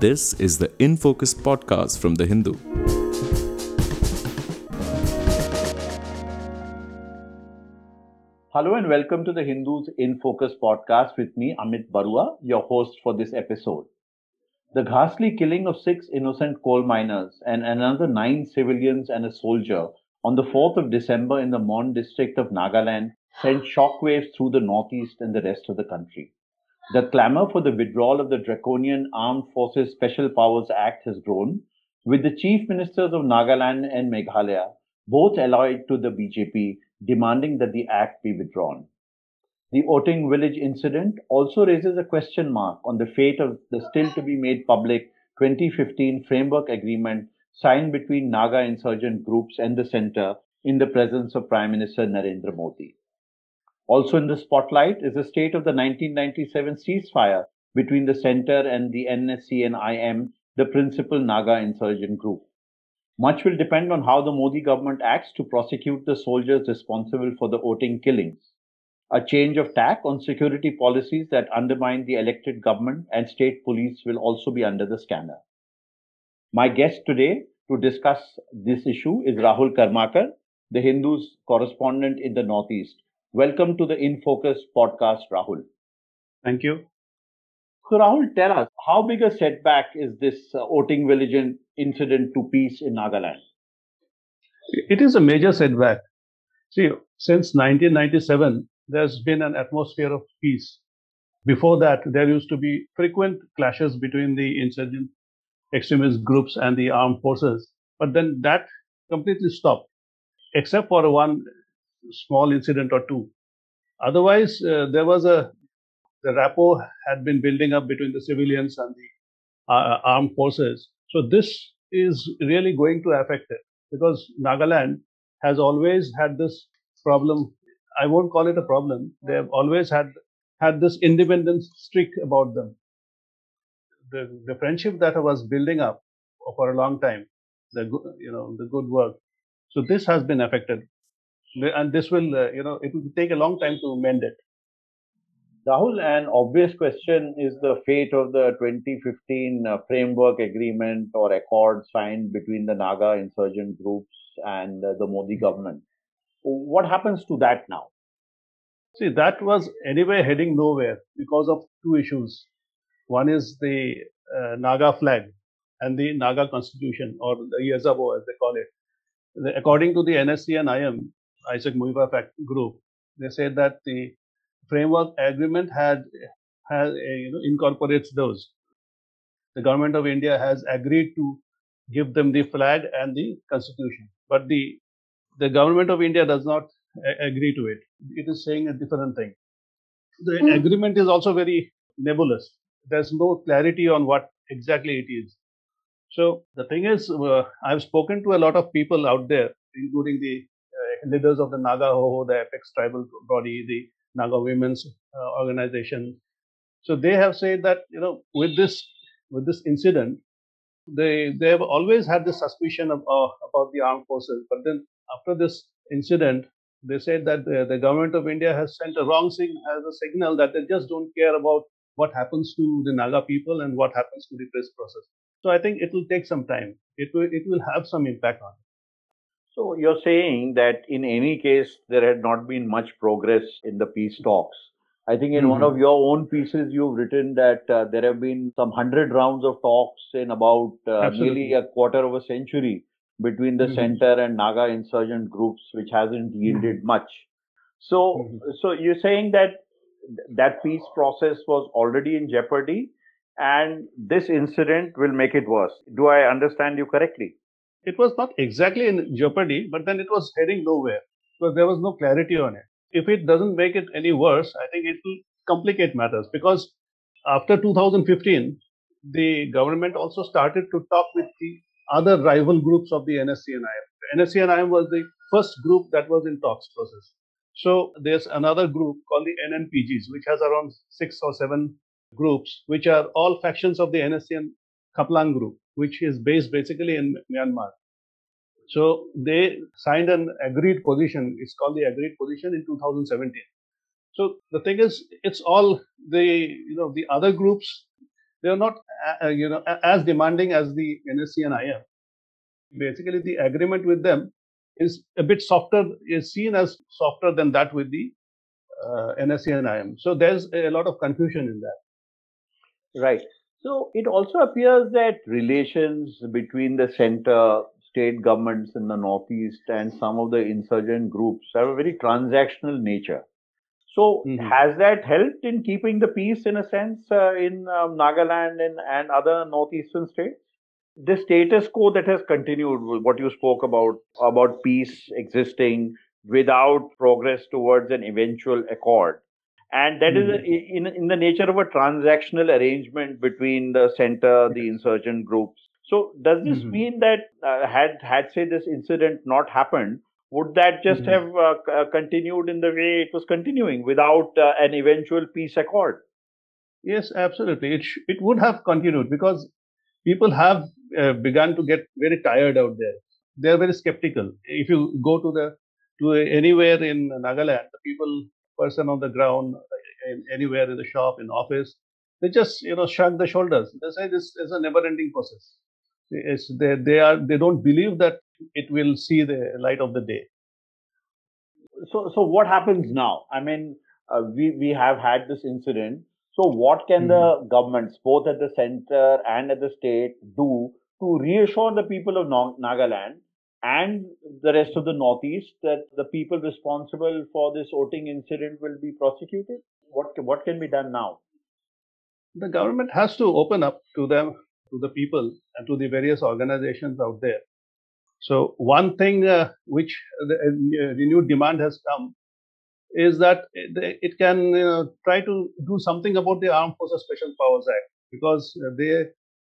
This is the In Focus podcast from The Hindu. Hello and welcome to the Hindus in Focus podcast with me, Amit Baruah, your host for this episode. The ghastly killing of six innocent coal miners and another nine civilians and a soldier on the 4th of December in the Mon district of Nagaland sent shockwaves through the northeast and the rest of the country. The clamor for the withdrawal of the draconian Armed Forces Special Powers Act has grown, with the chief ministers of Nagaland and Meghalaya both allied to the BJP demanding that the act be withdrawn. The Oting village incident also raises a question mark on the fate of the still to be made public 2015 framework agreement signed between Naga insurgent groups and the center in the presence of Prime Minister Narendra Modi. Also in the spotlight is the state of the 1997 ceasefire between the center and the NSCN-IM, the principal Naga insurgent group. Much will depend on how the Modi government acts to prosecute the soldiers responsible for the Oting killings. A change of tack on security policies that undermine the elected government and state police will also be under the scanner. My guest today to discuss this issue is Rahul Karmakar, the Hindus correspondent in the Northeast. Welcome to the In Focus podcast, Rahul. Thank you. So, Rahul, tell us how big a setback is this uh, Oting village incident to peace in Nagaland? It is a major setback. See, since 1997, there's been an atmosphere of peace. Before that, there used to be frequent clashes between the insurgent extremist groups and the armed forces. But then that completely stopped, except for one small incident or two. Otherwise, uh, there was a the rapport had been building up between the civilians and the uh, armed forces. So this is really going to affect it because Nagaland has always had this problem. I won't call it a problem. They have always had had this independence streak about them. The the friendship that was building up for a long time, the you know the good work. So this has been affected and this will, uh, you know, it will take a long time to mend it. Rahul, an obvious question is the fate of the 2015 uh, framework agreement or accord signed between the Naga insurgent groups and uh, the Modi government. What happens to that now? See, that was anyway heading nowhere because of two issues. One is the uh, Naga flag and the Naga constitution or the Yehzabo as they call it. According to the NSCN-IM, Isak Muivah group, they said that the framework agreement had has you know incorporates those. The government of India has agreed to give them the flag and the constitution, but the the government of India does not a- agree to it. It is saying a different thing. The mm. agreement is also very nebulous. There's no clarity on what exactly it is. So the thing is, uh, I've spoken to a lot of people out there, including the leaders of the Naga Ho, the apex tribal body, the Naga Women's uh, Organization. So they have said that you know with this with this incident, they they have always had this suspicion of, uh, about the armed forces. But then after this incident, they said that the, the government of India has sent a wrong signal as a signal that they just don't care about what happens to the Naga people and what happens to the peace process. So I think it will take some time. It will it will have some impact on it. So you're saying that in any case, there had not been much progress in the peace talks. I think in mm-hmm. one of your own pieces, you've written that uh, there have been some hundred rounds of talks in about uh, nearly a quarter of a century between the mm-hmm. center and Naga insurgent groups, which hasn't yielded mm-hmm. much. So, mm-hmm. so you're saying that that peace process was already in jeopardy, and this incident will make it worse. Do I understand you correctly? It was not exactly in jeopardy, but then it was heading nowhere because there was no clarity on it. If it doesn't make it any worse, I think it will complicate matters because after 2015, the government also started to talk with the other rival groups of the NSCN-IM. The NSCN-IM was the first group that was in talks process. So there's another group called the NNPGs, which has around six or seven groups, which are all factions of the NSCN Khaplang group which is based basically in Myanmar. So they signed an agreed position. It's called the agreed position in 2017. So the thing is, it's all the you know the other groups they are not, uh, you know, as demanding as the NSCN-IM. Basically, the agreement with them is a bit softer, is seen as softer than that with the uh, NSCN-IM. So there's a lot of confusion in that. Right. So it also appears that relations between the center, state governments in the northeast, and some of the insurgent groups have a very transactional nature. So mm-hmm. has that helped in keeping the peace in a sense uh, in um, Nagaland and, and other northeastern states? The status quo that has continued, what you spoke about, about peace existing without progress towards an eventual accord. And that mm-hmm. is in, in the nature of a transactional arrangement between the center, the insurgent groups. So does this mm-hmm. mean that uh, had had say this incident not happened, would that just mm-hmm. have uh, uh, continued in the way it was continuing without uh, an eventual peace accord? Yes, absolutely. It sh- it would have continued because people have uh, begun to get very tired out there. They are very skeptical. If you go to the to anywhere in Nagaland, the people person on the ground, in, anywhere in the shop, in office, they just you know shrug the shoulders. They say this is a never-ending process. It's, they they are they don't believe that it will see the light of the day. So, so what happens now? I mean, uh, we we have had this incident. So, what can mm-hmm. the governments, both at the center and at the state, do to reassure the people of Nagaland and the rest of the Northeast that the people responsible for this Oting incident will be prosecuted? What what can be done now? The government has to open up to them, to the people, and to the various organizations out there so one thing uh, which the uh, renewed demand has come is that it, it can you know, try to do something about the Armed Forces Special Powers Act because they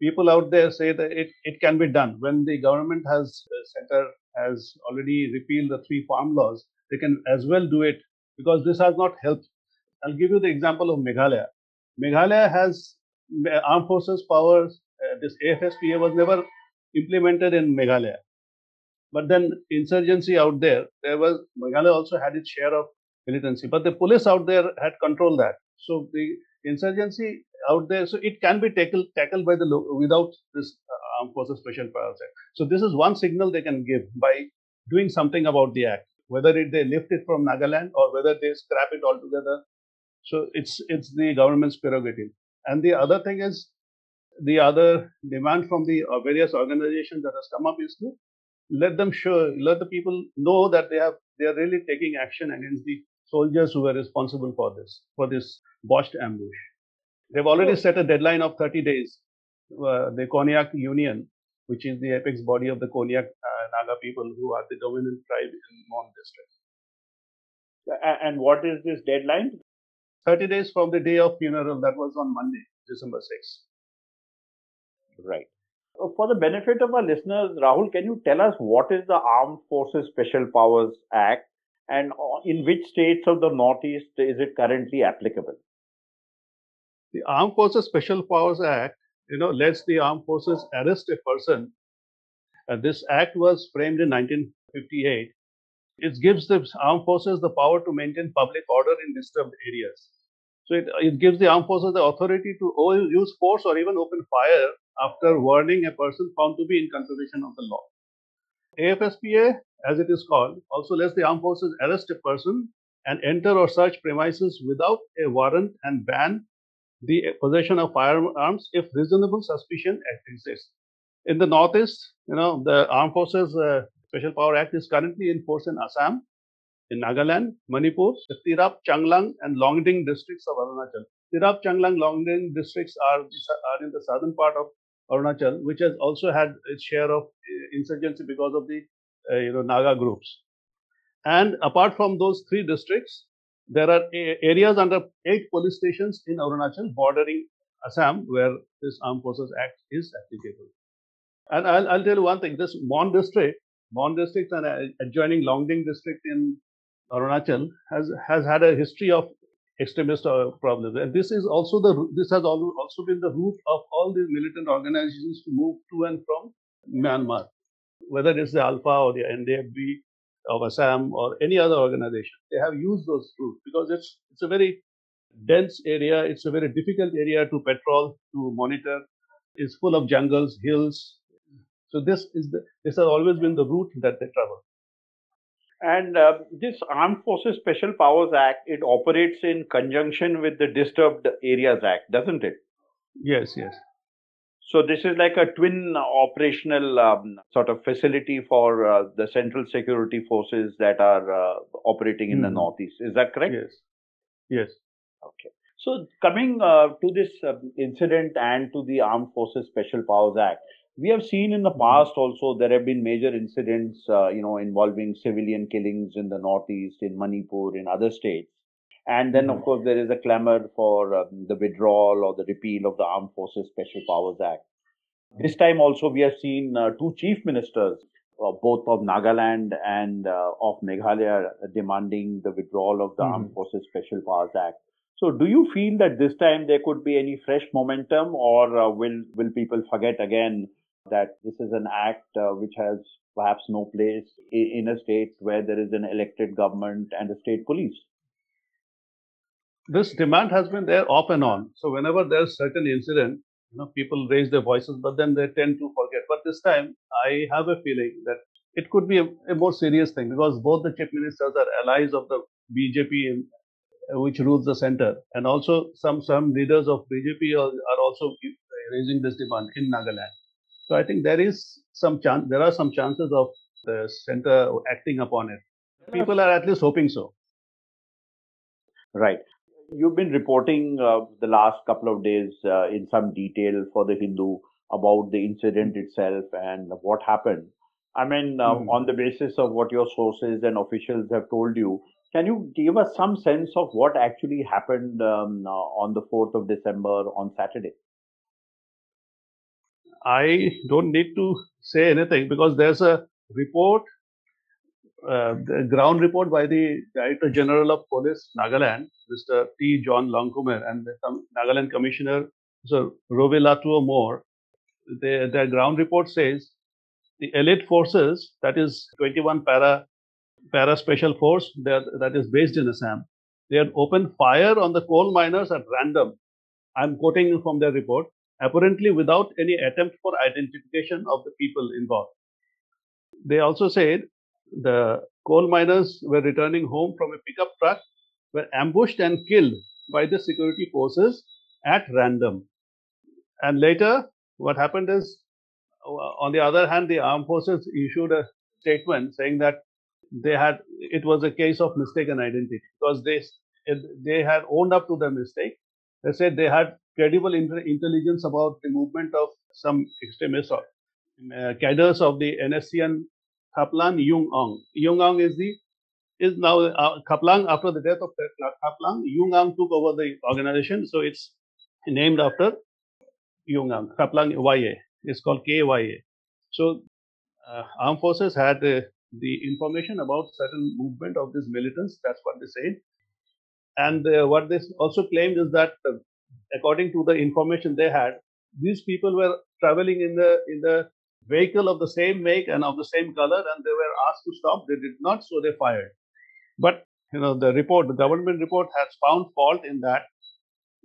people out there say that it, it can be done. When the government has center has already repealed the three farm laws they can as well do it because this has not helped. I'll give you the example of meghalaya. Meghalaya has uh, armed forces powers uh, this afspa was never implemented in meghalaya. But then insurgency out there, there was Meghalaya also had its share of militancy, but the police out there had controlled that. So the insurgency out there, so it can be tackled tackled by the without this uh, armed forces special powers act. So this is one signal they can give by doing something about the act, whether it, they lift it from Nagaland or whether they scrap it altogether. So it's it's the government's prerogative. And the other thing is the other demand from the uh, various organizations that has come up is to let them show, let the people know that they have they are really taking action against the soldiers who were responsible for this for this botched ambush. They've already set a deadline of 30 days. Uh, the Konyak Union, which is the apex body of the Konyak uh, Naga people who are the dominant tribe in Mon district. And what is this deadline? 30 days from the day of funeral. That was on Monday, December 6th. Right. Uh, for the benefit of our listeners, Rahul, can you tell us what is the Armed Forces Special Powers Act and uh, in which states of the Northeast is it currently applicable? The Armed Forces Special Powers Act, you know, lets the armed forces arrest a person. Uh, this act was framed in 1958. It gives the armed forces the power to maintain public order in disturbed areas. So it, it gives the armed forces the authority to use force or even open fire after warning a person found to be in contravention of the law. AFSPA, as it is called, also lets the armed forces arrest a person and enter or search premises without a warrant and ban the possession of firearms if reasonable suspicion exists. In the northeast, you know, the Armed Forces uh, Special Power Act is currently in force in Assam, in Nagaland, Manipur, Tirap, Changlang, and Longding districts of Arunachal. Tirap, Changlang, Longding districts are, are in the southern part of Arunachal, which has also had its share of uh, insurgency because of the uh, you know Naga groups. And apart from those three districts, there are areas under eight police stations in Arunachal bordering Assam where this Armed Forces Act is applicable. And I'll, I'll tell you one thing: this Mon district, Mon district and adjoining Longding district in Arunachal has has had a history of extremist uh, problems. And this is also the this has also been the root of all these militant organizations to move to and from Myanmar, whether it's the ULFA or the NDFB of Assam or any other organization. They have used those routes because it's it's a very dense area. It's a very difficult area to patrol, to monitor. It's full of jungles, hills. So this is the, this has always been the route that they travel. And uh, this Armed Forces Special Powers Act, it operates in conjunction with the Disturbed Areas Act, doesn't it? Yes, yes. So this is like a twin operational um, sort of facility for uh, the central security forces that are uh, operating in the Mhm. northeast. Is that correct? Yes. Yes. Okay. So coming uh, to this uh, incident and to the Armed Forces Special Powers Act, we have seen in the past also there have been major incidents, uh, you know, involving civilian killings in the northeast, in Manipur, in other states. And then, of Mhm. course, there is a clamor for um, the withdrawal or the repeal of the Armed Forces Special Powers Act. This time also, we have seen uh, two chief ministers, uh, both of Nagaland and uh, of Meghalaya, demanding the withdrawal of the Armed Mhm. Forces Special Powers Act. So, do you feel that this time there could be any fresh momentum, or uh, will will people forget again that this is an act uh, which has perhaps no place in a state where there is an elected government and a state police? This demand has been there off and on. So whenever there's certain incident, you know, people raise their voices, but then they tend to forget. But this time, I have a feeling that it could be a, a more serious thing because both the chief ministers are allies of the BJP, in, uh, which rules the center, and also some some leaders of BJP are, are also raising this demand in Nagaland. So I think there is some chance. There are some chances of the center acting upon it. People are at least hoping so. Right. You've been reporting uh, the last couple of days uh, in some detail for the Hindu about the incident itself and what happened. I mean, uh, Mhm. on the basis of what your sources and officials have told you, can you give us some sense of what actually happened um, uh, on the 4th of December on Saturday? I don't need to say anything because there's a report, uh, the ground report by the Director General of Police, Nagaland, Mr. T. John Longkumer, and the Nagaland Commissioner, Mr. Rovilatuo Mor. Their, their ground report says the elite forces, that is 21 para, para special force that, that is based in Assam, they had opened fire on the coal miners at random. I'm quoting from their report apparently without any attempt for identification of the people involved. They also said the coal miners were returning home from a pickup truck, were ambushed and killed by the security forces at random. And later, what happened is, uh, on the other hand, the armed forces issued a statement saying that they had it was a case of mistaken identity because they they had owned up to their mistake. They said they had credible intelligence about the movement of some extremists or uh, cadres of the NSCN Khaplang Yung Aung. Yung Aung is the is now uh, Khaplang after the death of Khaplang. Yung Aung took over the organization, so it's named after Yung Aung. Khaplang YA. It's called KYA. So uh, armed forces had uh, the information about certain movement of these militants. That's what they said. And uh, what they also claimed is that, uh, according to the information they had, these people were traveling in the in the vehicle of the same make and of the same color, and they were asked to stop. They did not, so they fired. But you know, the report, the government report, has found fault in that,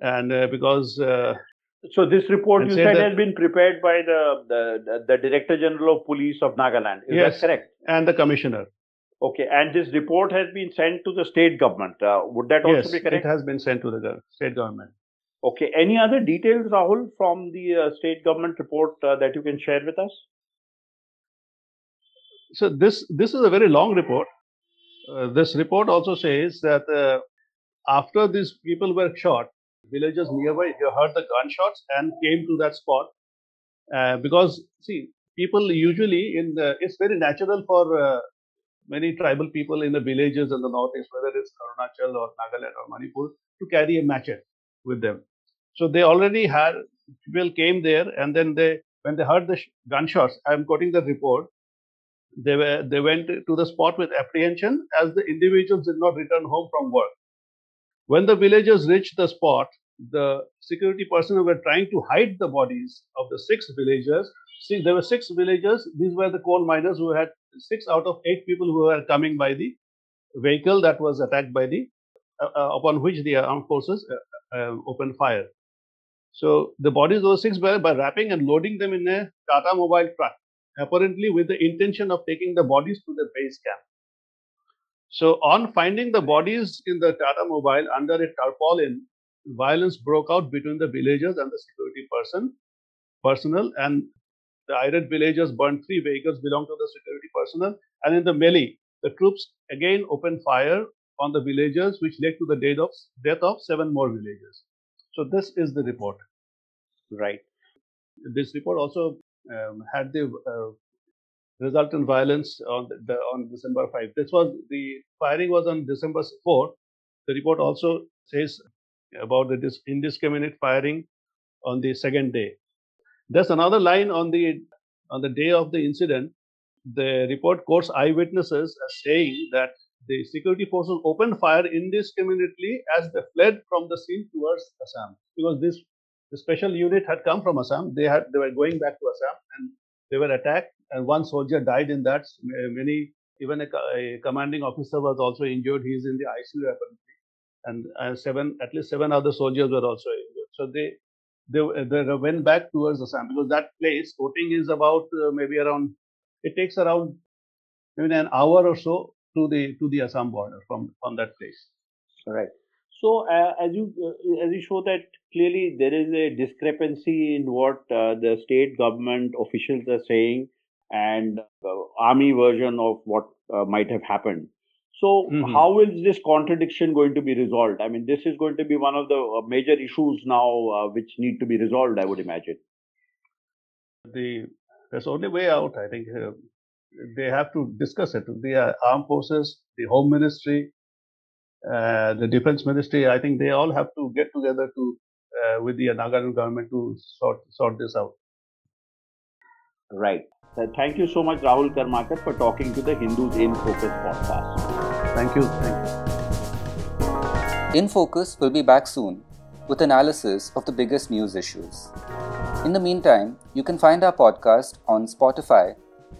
and uh, because uh, So this report you said has been prepared by the, the, the, the Director General of Police of Nagaland. Is Yes. that correct? and the commissioner. Okay. And this report has been sent to the state government. Uh, would that also yes, be correct? it has been sent to the state government. Okay. Any other details, Rahul, from the uh, state government report uh, that you can share with us? So this this is a very long report. Uh, this report also says that uh, after these people were shot, villagers nearby heard the gunshots and came to that spot uh, because see people usually in the it's very natural for uh, many tribal people in the villages in the northeast, whether it's Arunachal or Nagaland or Manipur, to carry a machete with them. So they already had people came there and then they when they heard the sh- gunshots, I'm quoting the report they were they went to the spot with apprehension as the individuals did not return home from work. When the villagers reached the spot, the security personnel were trying to hide the bodies of the six villagers. See, there were six villagers. These were the coal miners who had six out of eight people who were coming by the vehicle that was attacked by the uh, uh, upon which the armed forces uh, uh, opened fire. So the bodies those six were by wrapping and loading them in a Tata mobile truck, apparently with the intention of taking the bodies to the base camp. So on finding the bodies in the Tata mobile under a tarpaulin, violence broke out between the villagers and the security person personnel and the irate villagers burned three vehicles belonging to the security personnel and in the melee the troops again opened fire on the villagers which led to the death of, death of seven more villagers so this is the report Right. this report also um, had the uh, resultant violence on the, the on December 5. This was the firing was on December 4. The report also says about the dis, indiscriminate firing on the second day. There's another line on the on the day of the incident. The report quotes eyewitnesses as saying that the security forces opened fire indiscriminately as they fled from the scene towards Assam because this the special unit had come from Assam. They had they were going back to Assam and they were attacked and one soldier died in that. Many even a, a commanding officer was also injured. He is in the ICU apparently, and, and seven at least seven other soldiers were also injured. So they they, they went back towards Assam because that place Oting is about uh, maybe around it takes around maybe an hour or so to the to the Assam border from from that place. Right. So uh, as you uh, as you show that clearly there is a discrepancy in what uh, the state government officials are saying and army version of what uh, might have happened. So Mhm. how is this contradiction going to be resolved? I mean, this is going to be one of the uh, major issues now uh, which need to be resolved. I would imagine. The there's only way out. I think uh, they have to discuss it. The uh, armed forces, the home ministry, uh, the defense ministry. I think they all have to get together to uh, with the Nagaland government to sort sort this out. Right. Thank you so much, Rahul Karmakar, for talking to the Hindus in Focus podcast. Thank you. Thank you. In Focus will be back soon with analysis of the biggest news issues. In the meantime, you can find our podcast on Spotify,